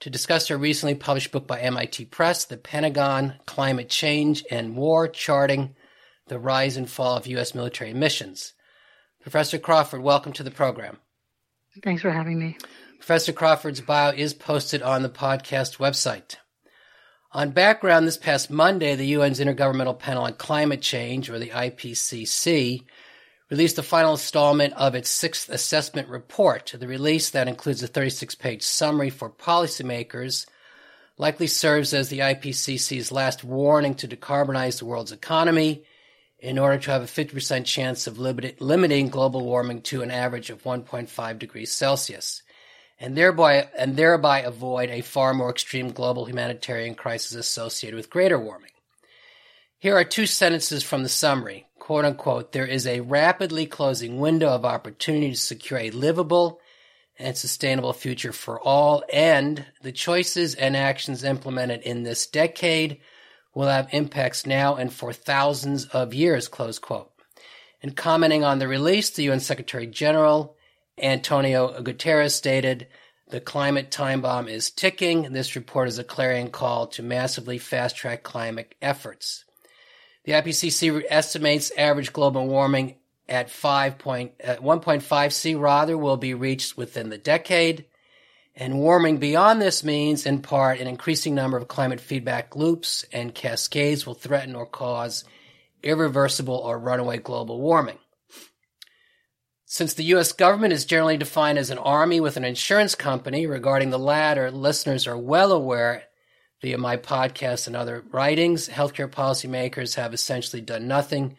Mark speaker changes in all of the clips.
Speaker 1: to discuss her recently published book by MIT Press, The Pentagon, Climate Change and War, Charting the Rise and Fall of U.S. Military Missions. Professor Crawford, welcome to the program.
Speaker 2: Thanks for having me.
Speaker 1: Professor Crawford's bio is posted on the podcast website. On background, this past Monday, the UN's Intergovernmental Panel on Climate Change, or the IPCC, released the final installment of its sixth assessment report. The release that includes a 36 page summary for policymakers likely serves as the IPCC's last warning to decarbonize the world's economy in order to have a 50% chance of limiting global warming to an average of 1.5 degrees Celsius and thereby and thereby avoid a far more extreme global humanitarian crisis associated with greater warming. Here are two sentences from the summary quote unquote, there is a rapidly closing window of opportunity to secure a livable and sustainable future for all, and the choices and actions implemented in this decade will have impacts now and for thousands of years, close quote. In commenting on the release, the UN Secretary General Antonio Guterres stated, the climate time bomb is ticking. This report is a clarion call to massively fast track climate efforts. The IPCC estimates average global warming at 5 point, at 1.5 C rather will be reached within the decade. And warming beyond this means, in part, an increasing number of climate feedback loops and cascades will threaten or cause irreversible or runaway global warming. Since the U.S. government is generally defined as an army with an insurance company, regarding the latter, listeners are well aware via my podcast and other writings, healthcare policymakers have essentially done nothing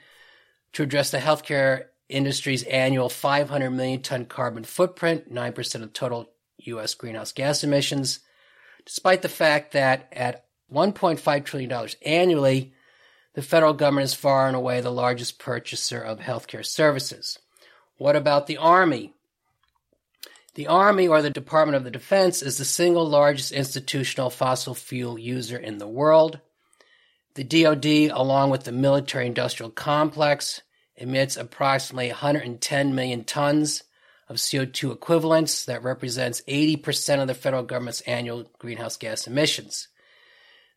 Speaker 1: to address the healthcare industry's annual 500 million ton carbon footprint, 9% of total U.S. greenhouse gas emissions, despite the fact that at $1.5 trillion annually, the federal government is far and away the largest purchaser of healthcare services. What about the Army? The Army or the Department of the Defense is the single largest institutional fossil fuel user in the world. The DoD, along with the military industrial complex, emits approximately 110 million tons of CO2 equivalents. That represents 80% of the federal government's annual greenhouse gas emissions.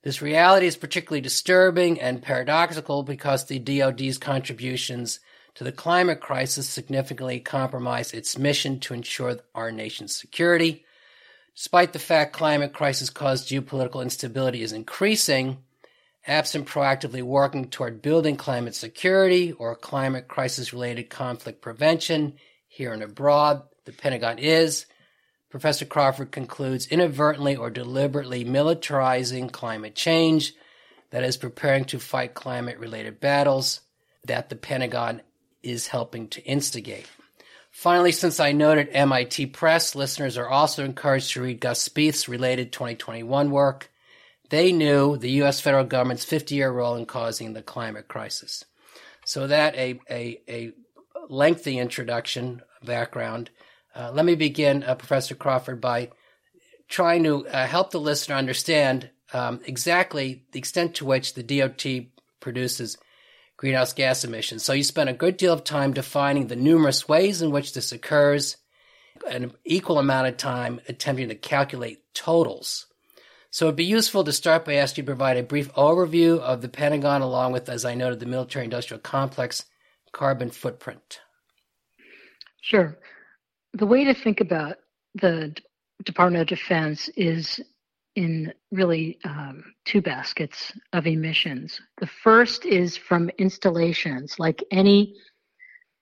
Speaker 1: This reality is particularly disturbing and paradoxical because the DoD's contributions to the climate crisis significantly compromise its mission to ensure our nation's security. Despite the fact climate crisis caused geopolitical instability is increasing, absent proactively working toward building climate security or climate crisis related conflict prevention here and abroad, the Pentagon is, Professor Crawford concludes, inadvertently or deliberately militarizing climate change, that is, preparing to fight climate related battles that the Pentagon is helping to instigate. Finally, since I noted MIT Press, listeners are also encouraged to read Gus Speth's related 2021 work. They knew the U.S. federal government's 50 year role in causing the climate crisis. So, that a, a, a lengthy introduction background. Uh, let me begin, uh, Professor Crawford, by trying to uh, help the listener understand um, exactly the extent to which the DOD produces greenhouse gas emissions. So you spent a good deal of time defining the numerous ways in which this occurs, an equal amount of time attempting to calculate totals. So it'd be useful to start by asking you to provide a brief overview of the Pentagon along with, as I noted, the military industrial complex carbon footprint.
Speaker 2: Sure. The way to think about the Department of Defense is in really um, two baskets of emissions. The first is from installations, like any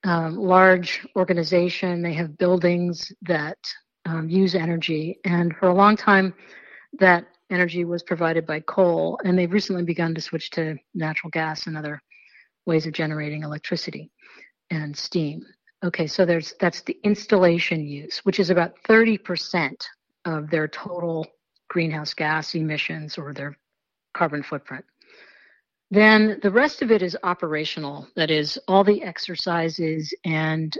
Speaker 2: um, large organization, they have buildings that um, use energy. And for a long time, that energy was provided by coal, and they've recently begun to switch to natural gas and other ways of generating electricity and steam. Okay, so there's that's the installation use, which is about 30% of their total greenhouse gas emissions or their carbon footprint. Then the rest of it is operational. That is, all the exercises and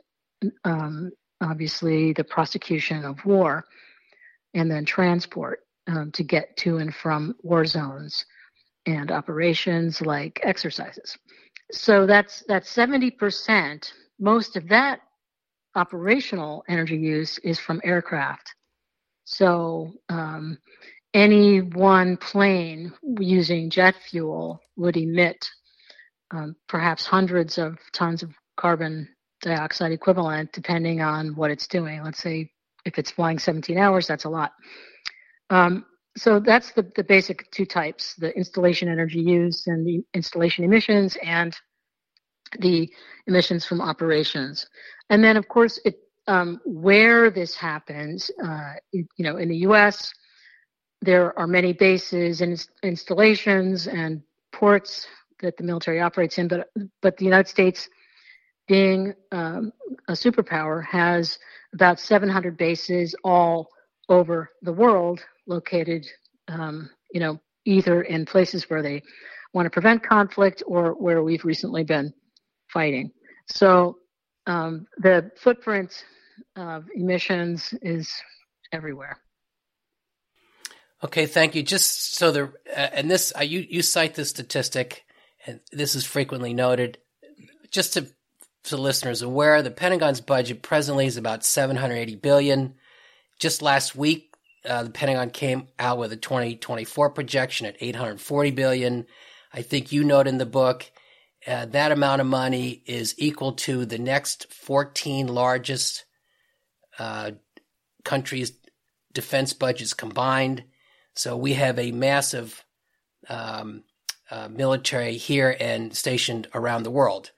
Speaker 2: um, obviously the prosecution of war, and then transport um, to get to and from war zones and operations like exercises. So that's that's 70%. Most of that operational energy use is from aircraft. So um, any one plane using jet fuel would emit um, perhaps hundreds of tons of carbon dioxide equivalent, depending on what it's doing. Let's say if it's flying 17 hours, that's a lot. Um, so that's the, the basic two types the installation energy used and the installation emissions and the emissions from operations and then of course it um, where this happens uh, you know in the us there are many bases and installations and ports that the military operates in but but the united states being um, a superpower has about 700 bases all over the world located, um, you know, either in places where they want to prevent conflict or where we've recently been fighting. So um, the footprint of emissions is everywhere.
Speaker 1: Okay, thank you. Just so the uh, and this uh, you you cite this statistic, and this is frequently noted. Just to so listeners aware, the Pentagon's budget presently is about 780 billion. Just last week, uh, the Pentagon came out with a 2024 projection at 840 billion. I think you note in the book uh, that amount of money is equal to the next 14 largest uh, countries' defense budgets combined. So we have a massive um, uh, military here and stationed around the world.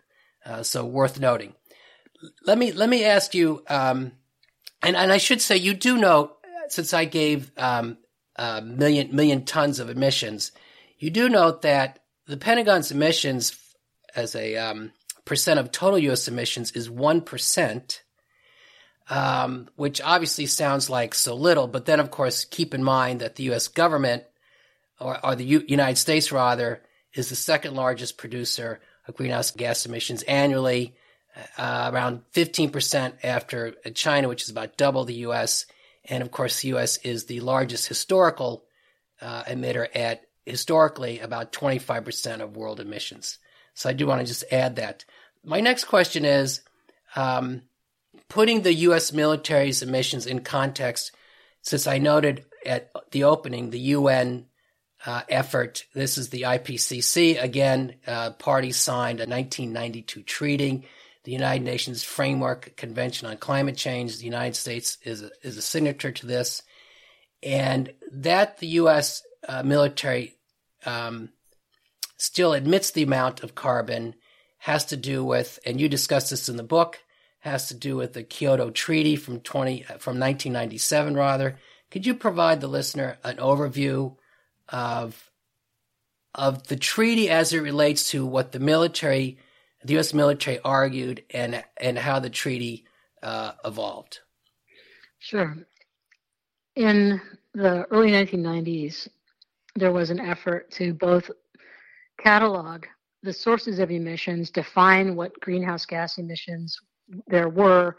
Speaker 1: Uh, so worth noting. Let me let me ask you, um, and and I should say you do note since I gave um, a million million tons of emissions, you do note that the Pentagon's emissions as a um, percent of total U.S. emissions is one percent, um, which obviously sounds like so little. But then, of course, keep in mind that the U.S. government, or, or the U- United States rather, is the second largest producer of greenhouse gas emissions annually, uh, around 15% after China, which is about double the U.S. And of course, the U.S. is the largest historical uh, emitter at historically about 25% of world emissions. So I do want to just add that. My next question is um, putting the U.S. military's emissions in context, since I noted at the opening the UN uh, effort. This is the IPCC. Again, uh, parties signed a 1992 treaty the United Nations Framework Convention on Climate Change. The United States is a, is a signature to this, and that the U.S. Uh, military um, still admits the amount of carbon has to do with, and you discuss this in the book, has to do with the Kyoto Treaty from 20 from 1997. Rather, could you provide the listener an overview of of the treaty as it relates to what the military the U.S. military argued and and how the treaty uh, evolved.
Speaker 2: Sure. In the early 1990s, there was an effort to both catalog the sources of emissions, define what greenhouse gas emissions there were,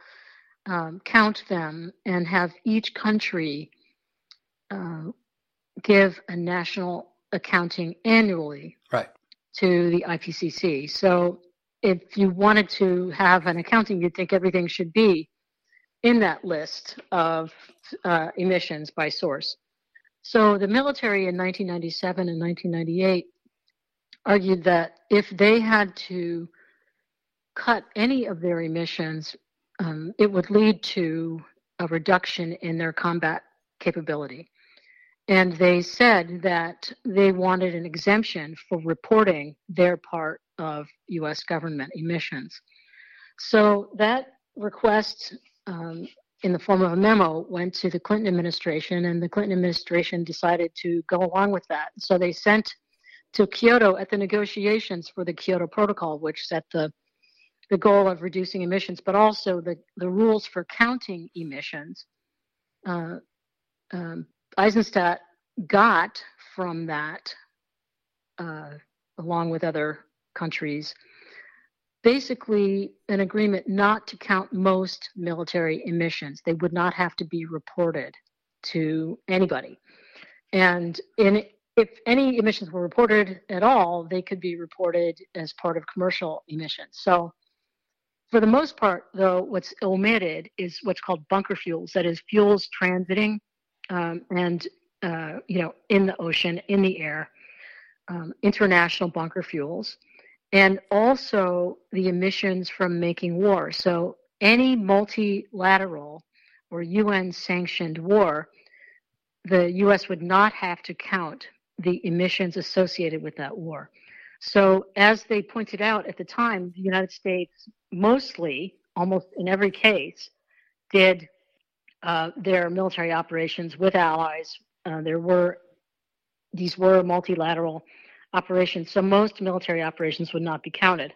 Speaker 2: um, count them, and have each country uh, give a national accounting annually
Speaker 1: right.
Speaker 2: to the IPCC. So if you wanted to have an accounting, you'd think everything should be in that list of uh, emissions by source. So the military in 1997 and 1998 argued that if they had to cut any of their emissions, um, it would lead to a reduction in their combat capability. And they said that they wanted an exemption for reporting their part of US government emissions. So that request um, in the form of a memo went to the Clinton administration, and the Clinton administration decided to go along with that. So they sent to Kyoto at the negotiations for the Kyoto Protocol, which set the the goal of reducing emissions, but also the, the rules for counting emissions. Uh, um, Eizenstat got from that, uh, along with other countries, basically an agreement not to count most military emissions. They would not have to be reported to anybody. And in, if any emissions were reported at all, they could be reported as part of commercial emissions. So, for the most part, though, what's omitted is what's called bunker fuels. That is, fuels transiting um, and uh, you know in the ocean, in the air, um, international bunker fuels and also the emissions from making war. So any multilateral or UN sanctioned war, the US would not have to count the emissions associated with that war. So, as they pointed out at the time, the United States mostly, almost in every case, did uh, their military operations with allies. Uh, there were these were multilateral operations. So most military operations would not be counted.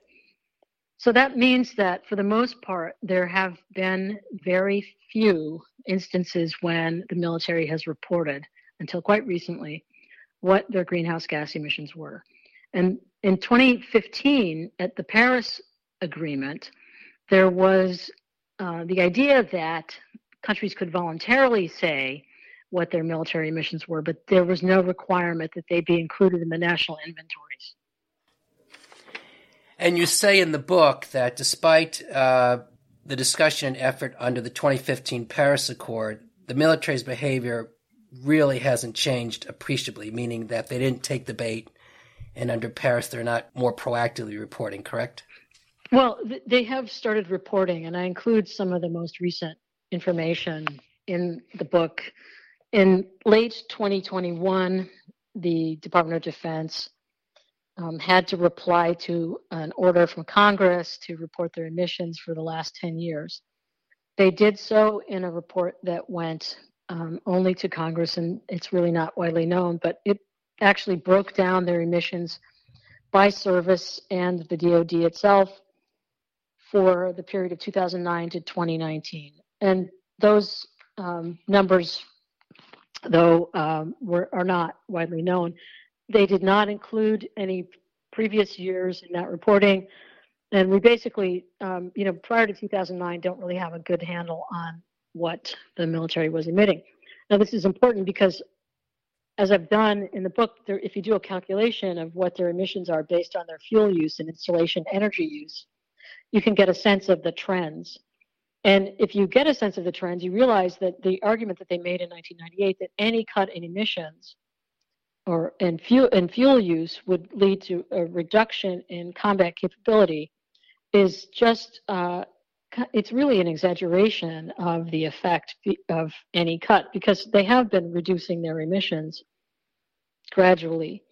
Speaker 2: So that means that for the most part, there have been very few instances when the military has reported, until quite recently, what their greenhouse gas emissions were. And in 2015, at the Paris Agreement, there was uh, the idea that countries could voluntarily say, what their military missions were, but there was no requirement that they be included in the national inventories.
Speaker 1: And you say in the book that despite uh, the discussion and effort under the 2015 Paris Accord, the military's behavior really hasn't changed appreciably, meaning that they didn't take the bait, and under Paris, they're not more proactively reporting, correct?
Speaker 2: Well, they have started reporting, and I include some of the most recent information in the book. In late 2021, the Department of Defense um, had to reply to an order from Congress to report their emissions for the last 10 years. They did so in a report that went um, only to Congress, and it's really not widely known, but it actually broke down their emissions by service and the DoD itself for the period of 2009 to 2019. And those um, numbers though um, were, are not widely known. They did not include any previous years in that reporting. And we basically, um, you know, prior to 2009, don't really have a good handle on what the military was emitting. Now, this is important because, as I've done in the book, there, if you do a calculation of what their emissions are based on their fuel use and installation energy use, you can get a sense of the trends. And if you get a sense of the trends, you realize that the argument that they made in 1998 that any cut in emissions or in fuel, in fuel use would lead to a reduction in combat capability is just uh, it's really an exaggeration of the effect of any cut because they have been reducing their emissions gradually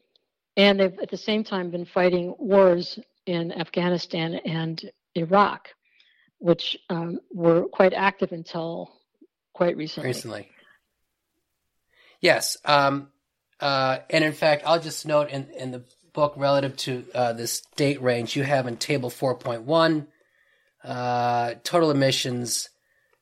Speaker 2: and they've at the same time been fighting wars in afghanistan and iraq which um, were quite active until quite recently.
Speaker 1: Recently. Yes. Um, uh, and in fact, I'll just note in, in the book relative to uh, this date range, you have in table 4.1 uh, total emissions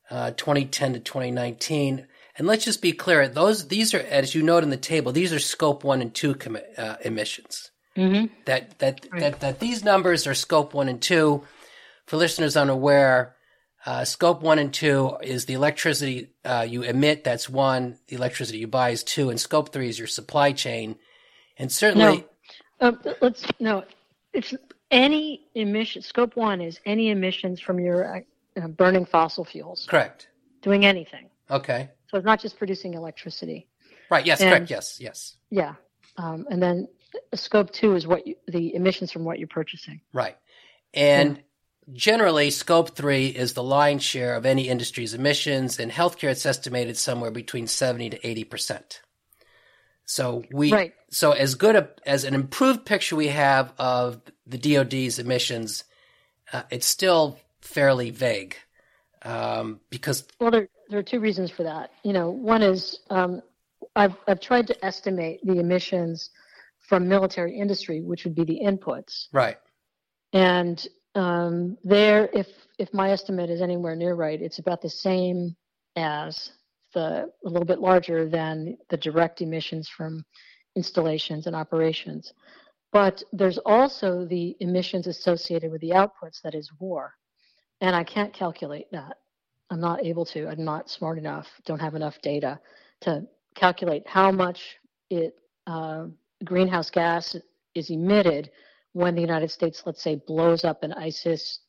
Speaker 1: uh, 2010 to 2019. And let's just be clear: those these are, as you note in the table, these are scope one and two com- uh, emissions. Mm-hmm. That that, right. that that these numbers are scope one and two for listeners unaware, uh, scope one and two is the electricity uh, you emit, that's one. The electricity you buy is two. And scope three is your supply chain. And certainly.
Speaker 2: No, uh, let's, no, it's any emission. Scope one is any emissions from your uh, burning fossil fuels.
Speaker 1: Correct.
Speaker 2: Doing anything.
Speaker 1: Okay.
Speaker 2: So it's not just producing electricity.
Speaker 1: Right. Yes. And, correct. Yes. Yes.
Speaker 2: Yeah. Um, and then scope two is what you, the emissions from what you're purchasing.
Speaker 1: Right. And yeah generally, scope three is the lion's share of any industry's emissions. In healthcare, it's estimated somewhere between 70 to 80%. So we, right. so as good a, as an improved picture we have of the DoD's emissions, uh, it's still fairly vague. Um, because
Speaker 2: well, there there are two reasons for that. You know, one is um, I've I've tried to estimate the emissions from military industry, which would be the inputs,
Speaker 1: right?
Speaker 2: And um, there, if if my estimate is anywhere near right, it's about the same as the a little bit larger than the direct emissions from installations and operations. But there's also the emissions associated with the outputs, that is war. And I can't calculate that. I'm not able to. I'm not smart enough, don't have enough data to calculate how much it uh, greenhouse gas is emitted when the United States, let's say, blows up an ISIS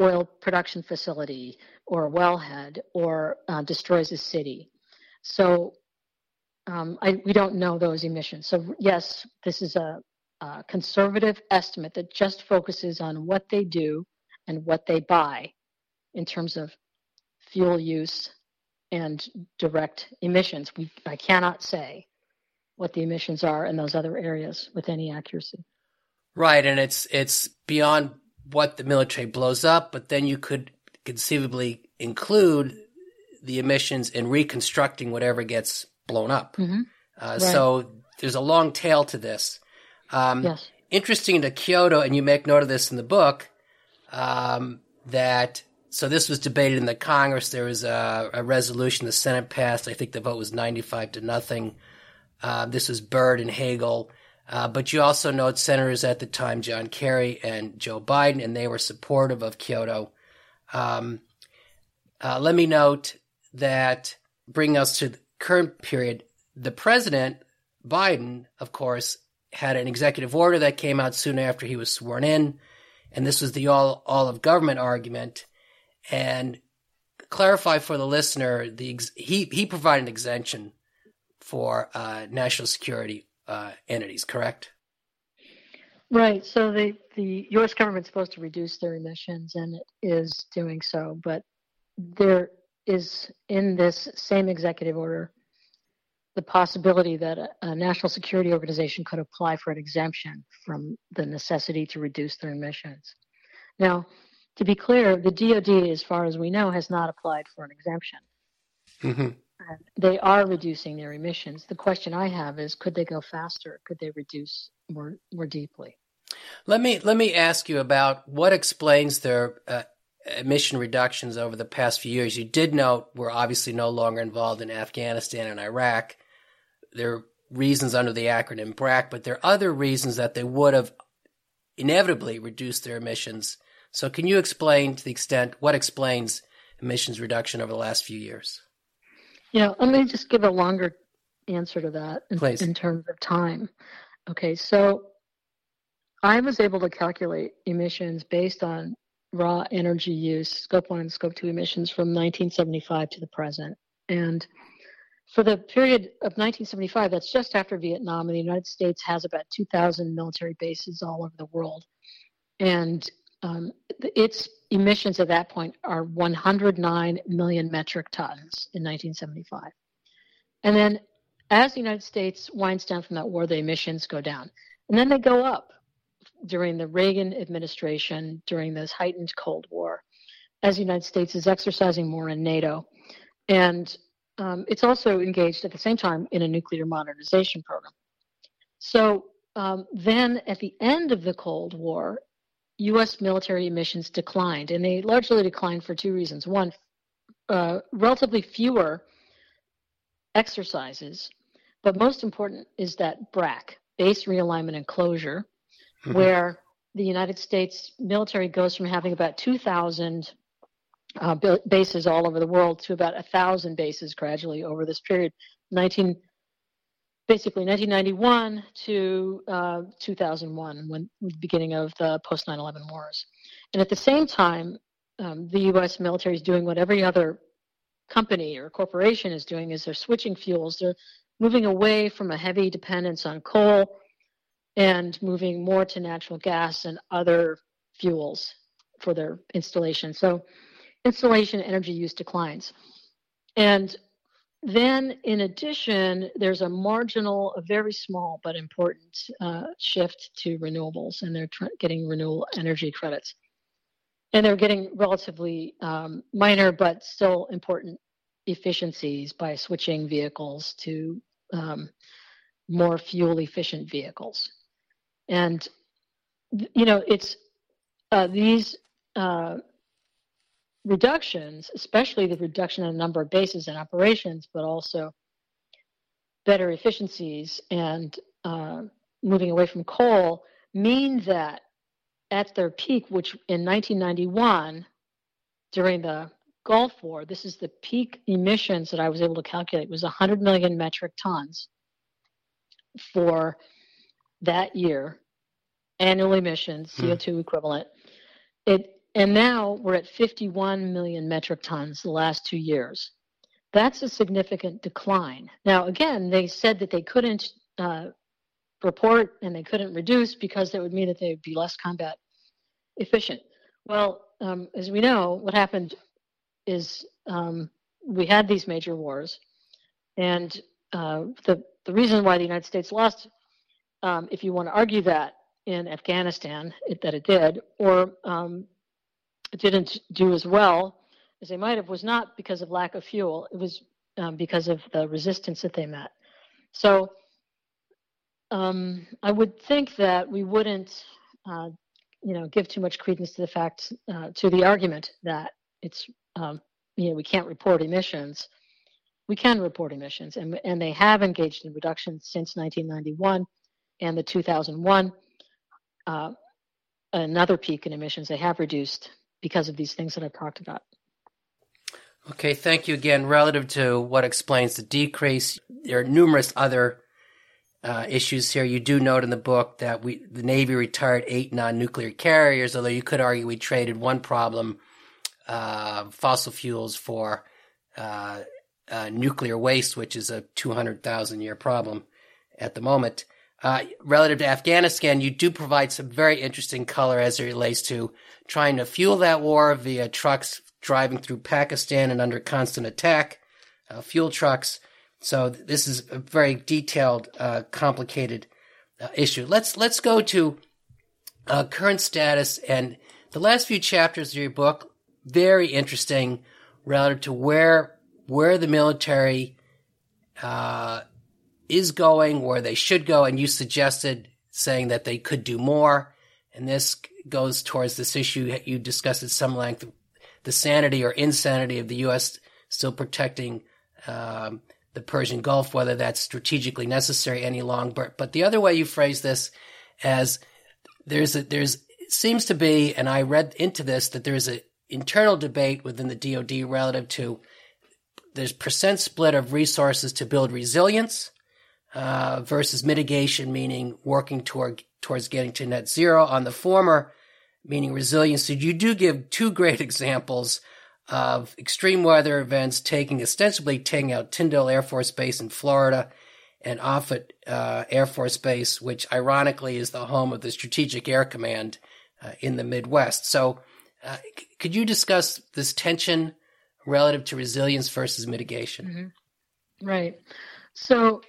Speaker 2: oil production facility or a wellhead or uh, destroys a city. So um, I, we don't know those emissions. So yes, this is a, a conservative estimate that just focuses on what they do and what they buy in terms of fuel use and direct emissions. We, I cannot say what the emissions are in those other areas with any accuracy.
Speaker 1: Right, and it's it's beyond what the military blows up, but then you could conceivably include the emissions in reconstructing whatever gets blown up.
Speaker 2: Mm-hmm.
Speaker 1: Uh, right. So there's a long tail to this. Um,
Speaker 2: yes.
Speaker 1: Interesting to Kyoto, and you make note of this in the book, um, that so this was debated in the Congress. There was a, a, resolution the Senate passed. I think the vote was 95 to nothing. Uh, this was Byrd and Hagel. Uh, but you also note senators at the time, John Kerry and Joe Biden, and they were supportive of Kyoto. Um, uh, let me note that bring us to the current period. The president, Biden, of course, had an executive order that came out soon after he was sworn in, and this was the all all of government argument. And clarify for the listener, the he he provided an exemption for uh, national security uh, entities, correct?
Speaker 2: Right. So the the U.S. government's supposed to reduce their emissions, and it is doing so. But there is in this same executive order the possibility that a, a, national security organization could apply for an exemption from the necessity to reduce their emissions. Now, to be clear, the DoD, as far as we know, has not applied for an exemption.
Speaker 1: Mm-hmm
Speaker 2: they are reducing their emissions. The question I have is, could they go faster? Could they reduce more more deeply?
Speaker 1: Let me let me ask you about what explains their uh, emission reductions over the past few years. You did note we're obviously no longer involved in Afghanistan and Iraq. There are reasons under the acronym BRAC, but there are other reasons that they would have inevitably reduced their emissions. So, can you explain to the extent what explains emissions reduction over the last few years?
Speaker 2: Yeah, let me just give a longer answer to that in, in terms of time. Okay, so I was able to calculate emissions based on raw energy use, scope one and scope two emissions from 1975 to the present. And for the period of 1975, that's just after Vietnam, and the United States has about 2,000 military bases all over the world. And um, its emissions at that point are 109 million metric tons in 1975. And then as the United States winds down from that war, the emissions go down. And then they go up during the Reagan administration, during this heightened Cold War, as the United States is exercising more in NATO. And um, it's also engaged at the same time in a nuclear modernization program. So um, then at the end of the Cold War, U.S. military emissions declined, and they largely declined for two reasons. One, uh, relatively fewer exercises, but most important is that BRAC, base realignment and closure, mm-hmm. where the United States military goes from having about 2,000 uh, bases all over the world to about a 1,000 bases gradually over this period. 19 basically 1991 to uh, 2001, when the beginning of the post 9/11 wars. And at the same time, um, the U.S. military is doing what every other company or corporation is doing: is they're switching fuels. They're moving away from a heavy dependence on coal and moving more to natural gas and other fuels for their installation. So installation energy use declines. And then, in addition, there's a marginal, a very small but important uh, shift to renewables, and they're tr- getting renewable energy credits. And they're getting relatively um, minor but still important efficiencies by switching vehicles to um, more fuel efficient vehicles. And, you know, it's uh, these uh, reductions, especially the reduction in the number of bases and operations, but also better efficiencies and uh, moving away from coal, mean that at their peak, which in 1991, during the Gulf War, this is the peak emissions that I was able to calculate, was 100 million metric tons for that year, annual emissions, CO2 hmm. equivalent. It and now we're at 51 million metric tons the last two years. That's a significant decline. Now, again, they said that they couldn't uh, report and they couldn't reduce because that would mean that they would be less combat efficient. Well, um, as we know, what happened is um, we had these major wars, and uh, the the reason why the United States lost, um, if you want to argue that in Afghanistan it, that it did, or um, didn't do as well as they might have, was not because of lack of fuel. It was um, because of the resistance that they met. So um, I would think that we wouldn't, uh, you know, give too much credence to the fact, uh, to the argument that it's, um, you know, we can't report emissions. We can report emissions, and and they have engaged in reductions since 1991 and the 2001 uh, another peak in emissions. They have reduced because of these things that I've talked about.
Speaker 1: Okay, thank you again. Relative to what explains the decrease, there are numerous other uh, issues here. You do note in the book that we the Navy retired eight non-nuclear carriers, although you could argue we traded one problem, uh, fossil fuels, for uh, uh nuclear waste, which is a 200,000 year problem at the moment. Uh, relative to Afghanistan, you do provide some very interesting color as it relates to trying to fuel that war via trucks driving through Pakistan and under constant attack, uh, fuel trucks so this is a very detailed, uh, complicated uh, issue. Let's let's go to uh, current status and the last few chapters of your book. Very interesting, relative to where where the military uh, is going, where they should go, and you suggested saying that they could do more. And this goes towards this issue you discussed at some length: the sanity or insanity of the U.S. still protecting. Um, the Persian Gulf, whether that's strategically necessary any longer. But the other way you phrase this as there's a, there's seems to be, and I read into this that there's an internal debate within the DoD relative to there's percent split of resources to build resilience uh, versus mitigation, meaning working toward towards getting to net zero. On the former, meaning resiliency, you do give two great examples of extreme weather events taking ostensibly taking out Tyndall Air Force Base in Florida and Offutt uh, Air Force Base, which ironically is the home of the Strategic Air Command uh, in the Midwest. So, uh, c- could you discuss this tension relative to resilience versus mitigation?
Speaker 2: Mm-hmm. Right. So,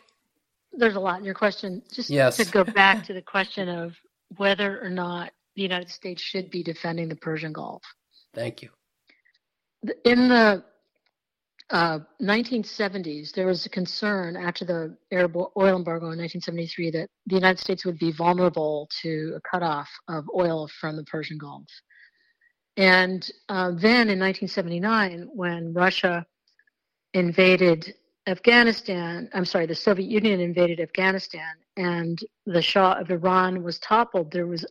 Speaker 2: there's a lot in your question. Just yes. to go back to the question of whether or not the United States should be defending the Persian Gulf.
Speaker 1: Thank you
Speaker 2: in the uh, 1970s, there was a concern after the Arab oil embargo in 1973 that the United States would be vulnerable to a cutoff of oil from the Persian Gulf. And uh, then in 1979, when Russia invaded Afghanistan, I'm sorry, the Soviet Union invaded Afghanistan and the Shah of Iran was toppled, there was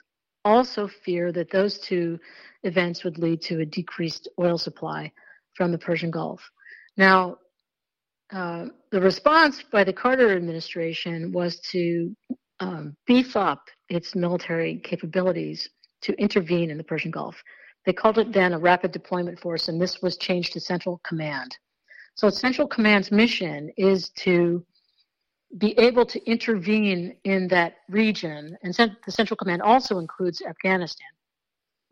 Speaker 2: also fear that those two events would lead to a decreased oil supply from the Persian Gulf. Now, uh, the response by the Carter administration was to um, beef up its military capabilities to intervene in the Persian Gulf. They called it then a rapid deployment force, and this was changed to Central Command. So, Central Command's mission is to be able to intervene in that region, and the Central Command also includes Afghanistan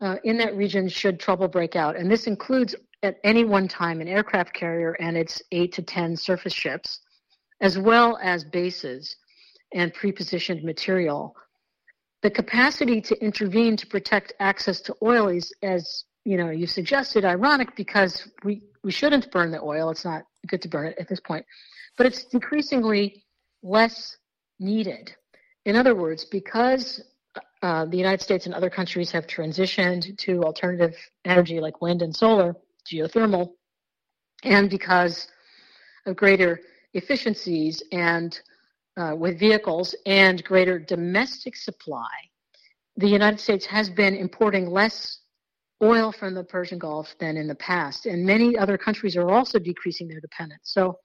Speaker 2: uh, in that region should trouble break out. And this includes at any one time an aircraft carrier and its eight to 10 surface ships, as well as bases and prepositioned material. The capacity to intervene to protect access to oil is, as you know, you suggested, ironic because we, we shouldn't burn the oil. It's not good to burn it at this point, but it's increasingly less needed. In other words, because uh, the United States and other countries have transitioned to alternative energy like wind and solar geothermal, and because of greater efficiencies and uh, with vehicles and greater domestic supply, the United States has been importing less oil from the Persian Gulf than in the past, and many other countries are also decreasing their dependence. So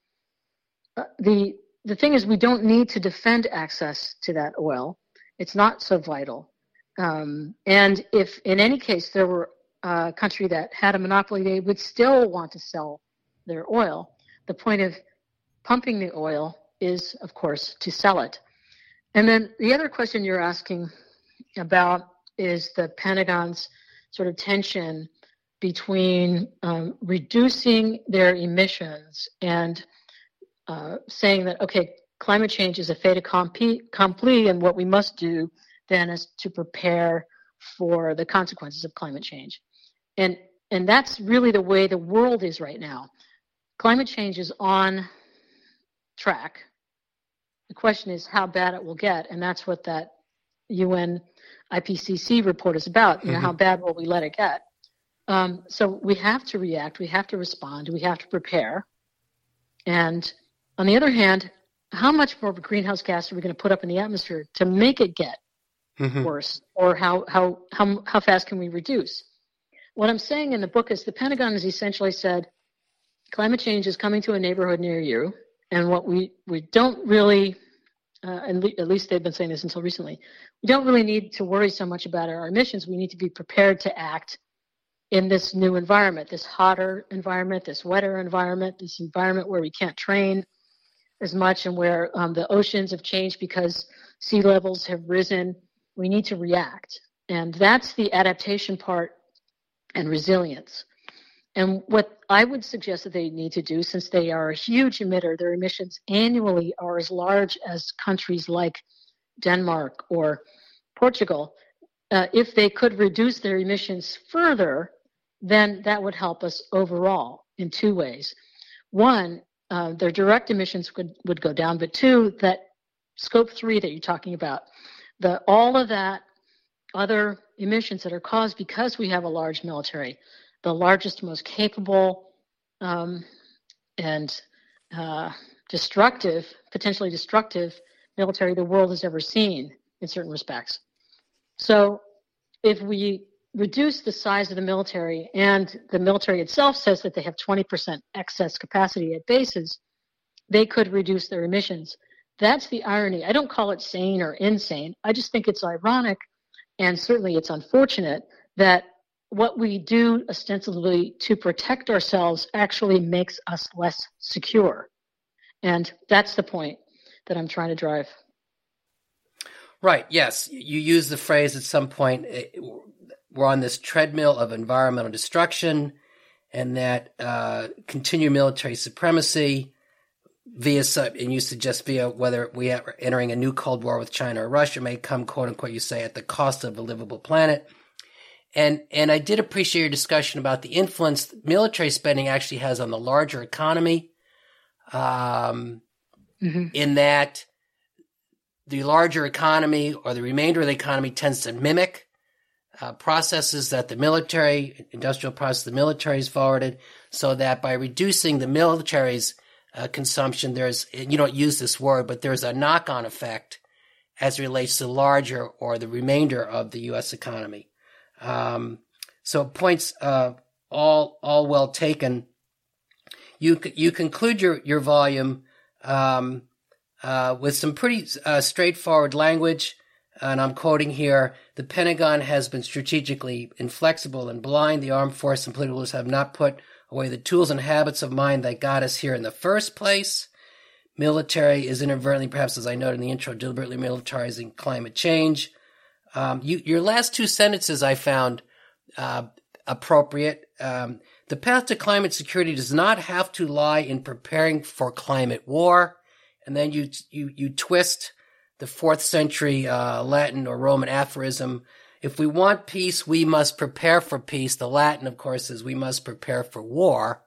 Speaker 2: uh, the the thing is, we don't need to defend access to that oil. It's not so vital. Um, and if in any case there were a country that had a monopoly, they would still want to sell their oil. The point of pumping the oil is, of course, to sell it. And then the other question you're asking about is the Pentagon's sort of tension between um, reducing their emissions and uh, saying that, okay, climate change is a fait accompli, and what we must do then is to prepare for the consequences of climate change. And, and that's really the way the world is right now. Climate change is on track. The question is how bad it will get, and that's what that UN IPCC report is about. You know, mm-hmm. how bad will we let it get? Um, so we have to react, we have to respond, we have to prepare. And on the other hand, how much more of a greenhouse gas are we going to put up in the atmosphere to make it get mm-hmm. worse, or how how how how fast can we reduce? What I'm saying in the book is the Pentagon has essentially said climate change is coming to a neighborhood near you, and what we we don't really uh, and le- at least they've been saying this until recently, we don't really need to worry so much about our emissions. We need to be prepared to act in this new environment, this hotter environment, this wetter environment, this environment where we can't train as much and where um, the oceans have changed because sea levels have risen. We need to react. And that's the adaptation part and resilience. And what I would suggest that they need to do, since they are a huge emitter, their emissions annually are as large as countries like Denmark or Portugal. Uh, if they could reduce their emissions further, then that would help us overall in two ways. One, uh, their direct emissions would, would go down, but two, that scope three that you're talking about, the all of that other emissions that are caused because we have a large military, the largest, most capable, um, and uh, destructive, potentially destructive military the world has ever seen in certain respects. So, if we reduce the size of the military, and the military itself says that they have 20% excess capacity at bases, they could reduce their emissions. That's the irony. I don't call it sane or insane. I just think it's ironic, and certainly it's unfortunate that what we do ostensibly to protect ourselves actually makes us less secure. And that's the point that I'm trying to drive.
Speaker 1: Right. Yes. You use the phrase at some point, eh, we're on this treadmill of environmental destruction and that uh, continued military supremacy via, and you suggest via whether we are entering a new Cold War with China or Russia may come, quote unquote, you say, at the cost of a livable planet. And and I did appreciate your discussion about the influence military spending actually has on the larger economy. Um, mm-hmm. In that the larger economy or the remainder of the economy tends to mimic uh, processes that the military, industrial process the military has forwarded, so that by reducing the military's uh, consumption, there's, you don't use this word, but there's a knock on effect as relates to the larger or the remainder of the U.S. economy. Um, so points, uh, all, all well taken. You, you conclude your, your volume, um, uh, with some pretty, uh, straightforward language and I'm quoting here, the Pentagon has been strategically inflexible and blind. The armed force and political leaders have not put away the tools and habits of mind that got us here in the first place. Military is inadvertently, perhaps as I noted in the intro, deliberately militarizing climate change. Um, you, your last two sentences I found uh, appropriate. Um, the path to climate security does not have to lie in preparing for climate war. And then you you you twist the fourth century uh, Latin or Roman aphorism. If we want peace, we must prepare for peace. The Latin, of course, is we must prepare for war.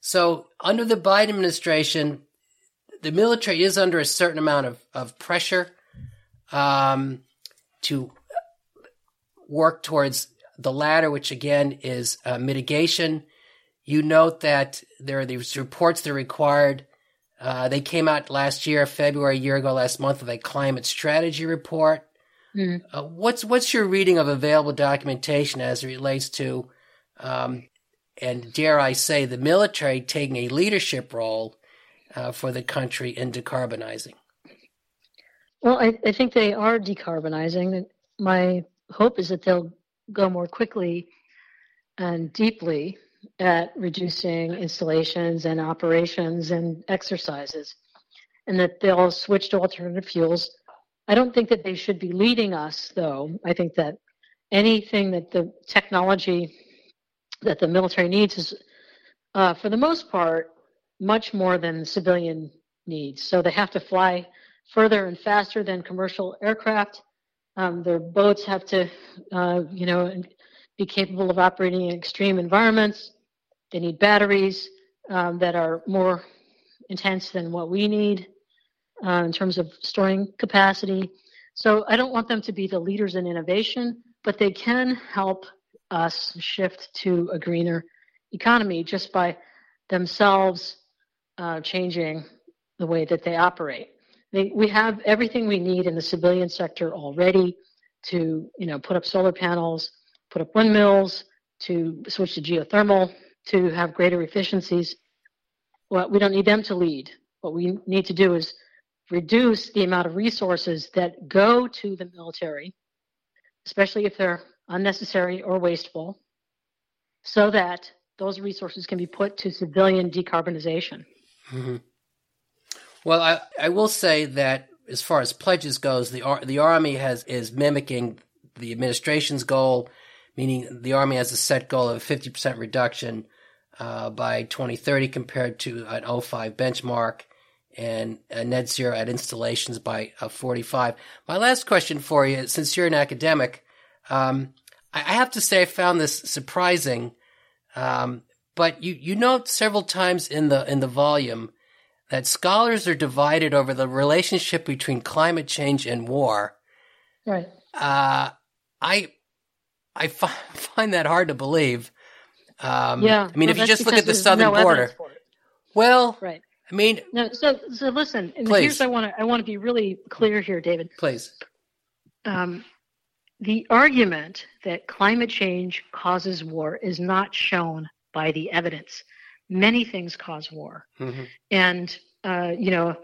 Speaker 1: So under the Biden administration, the military is under a certain amount of, of pressure um, to work towards the latter, which again is uh, mitigation. you note that there are these reports that are required. Uh, they came out last year, February, a year ago, last month, of a climate strategy report. Mm. Uh, what's what's your reading of available documentation as it relates to, um, and dare I say, the military taking a leadership role uh, for the country in decarbonizing?
Speaker 2: Well, I, I think they are decarbonizing. My hope is that they'll go more quickly and deeply at reducing installations and operations and exercises, and that they'll switch to alternative fuels. I don't think that they should be leading us, though. I think that anything that the technology that the military needs is, uh, for the most part, much more than civilian needs. So they have to fly further and faster than commercial aircraft. Um, their boats have to, uh, you know, be capable of operating in extreme environments. They need batteries um, that are more intense than what we need uh, in terms of storing capacity. So I don't want them to be the leaders in innovation, but they can help us shift to a greener economy just by themselves uh, changing the way that they operate. They, we have everything we need in the civilian sector already to, you know, put up solar panels, put up windmills, to switch to geothermal, to have greater efficiencies. Well, we don't need them to lead. What we need to do is reduce the amount of resources that go to the military, especially if they're unnecessary or wasteful, so that those resources can be put to civilian decarbonization. Mm-hmm.
Speaker 1: Well, I, I will say that as far as pledges goes, the the army has is mimicking the administration's goal, meaning the army has a set goal of a fifty percent reduction uh, by 2030 compared to an 05 benchmark, and a net zero at installations by uh, 45. My last question for you, since you're an academic, um, I, I, have to say I found this surprising. Um, but you you note several times in the in the volume that scholars are divided over the relationship between climate change and war.
Speaker 2: Right. Uh,
Speaker 1: I I find that hard to believe.
Speaker 2: Um, yeah.
Speaker 1: I mean,
Speaker 2: well,
Speaker 1: if you just look at the southern no border, well,
Speaker 2: right.
Speaker 1: I mean,
Speaker 2: no. So, so listen. Please. Here's I want to I want to be really clear here, David.
Speaker 1: Please.
Speaker 2: Um, the argument that climate change causes war is not shown by the evidence many things cause war. Mm-hmm. And, uh, you know,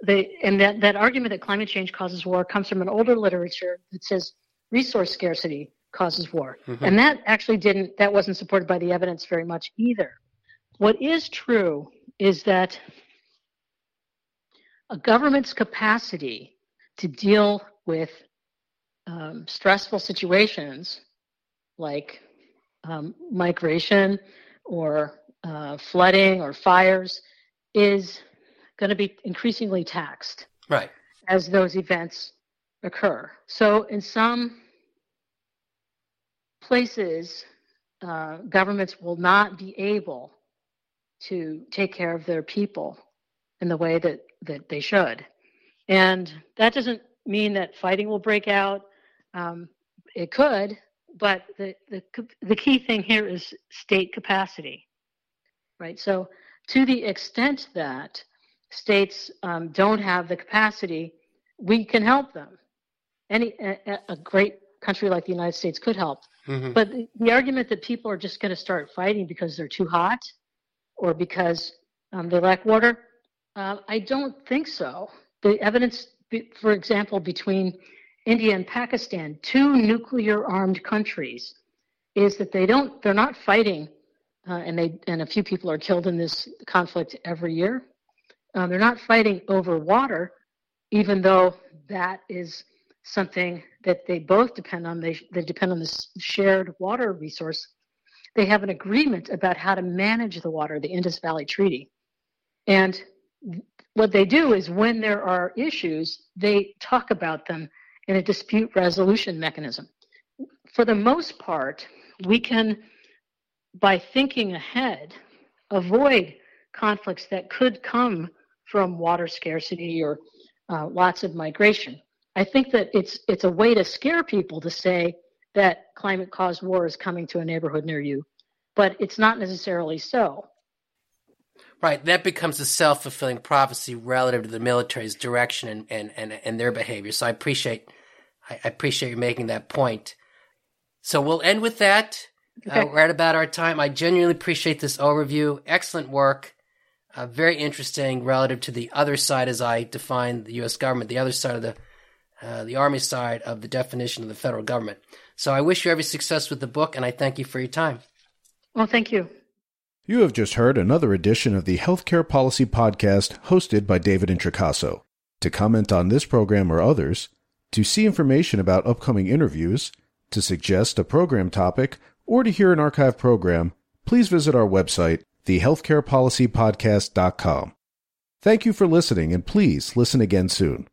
Speaker 2: the, and that, that argument that climate change causes war comes from an older literature that says resource scarcity causes war. Mm-hmm. And that actually didn't, that wasn't supported by the evidence very much either. What is true is that a government's capacity to deal with um, stressful situations like um, migration or uh, flooding or fires is going to be increasingly taxed
Speaker 1: right.
Speaker 2: as those events occur. So in some places uh, governments will not be able to take care of their people in the way that, that they should. And that doesn't mean that fighting will break out. Um, it could but the, the, the key thing here is state capacity right? So, to the extent that states um, don't have the capacity, we can help them. Any a, a, great country like the United States could help. Mm-hmm. But the, the, argument that people are just going to start fighting because they're too hot or because um, they lack water, uh, I don't think so. The evidence, for example, between India and Pakistan, two nuclear armed countries, is that they don't they're not fighting uh, and they and a few people are killed in this conflict every year. Um, they're not fighting over water, even though that is something that they both depend on. They they depend on this shared water resource. They have an agreement about how to manage the water, the Indus Valley Treaty, and what they do is when there are issues, they talk about them in a dispute resolution mechanism. For the most part, we can by thinking ahead, avoid conflicts that could come from water scarcity or uh, lots of migration. I think that it's it's a way to scare people to say that climate caused war is coming to a neighborhood near you. but it's not necessarily so.
Speaker 1: Right. That becomes a self fulfilling prophecy relative to the military's direction and, and, and, and their behavior. So I appreciate I appreciate you making that point. So we'll end with that. Uh, okay. Uh, we're at about our time. I genuinely appreciate this overview. Excellent work. Uh, very interesting relative to the other side, as I define the U.S. government, the other side of the uh, the Army side of the definition of the federal government. So I wish you every success with the book, and I thank you for your time.
Speaker 2: Well, thank you.
Speaker 3: You have just heard another edition of the Healthcare Policy Podcast hosted by David Introcaso. To comment on this program or others, to see information about upcoming interviews, to suggest a program topic, or to hear an archive program, please visit our website, thehealthcarepolicypodcast.com. Thank you for listening, and please listen again soon.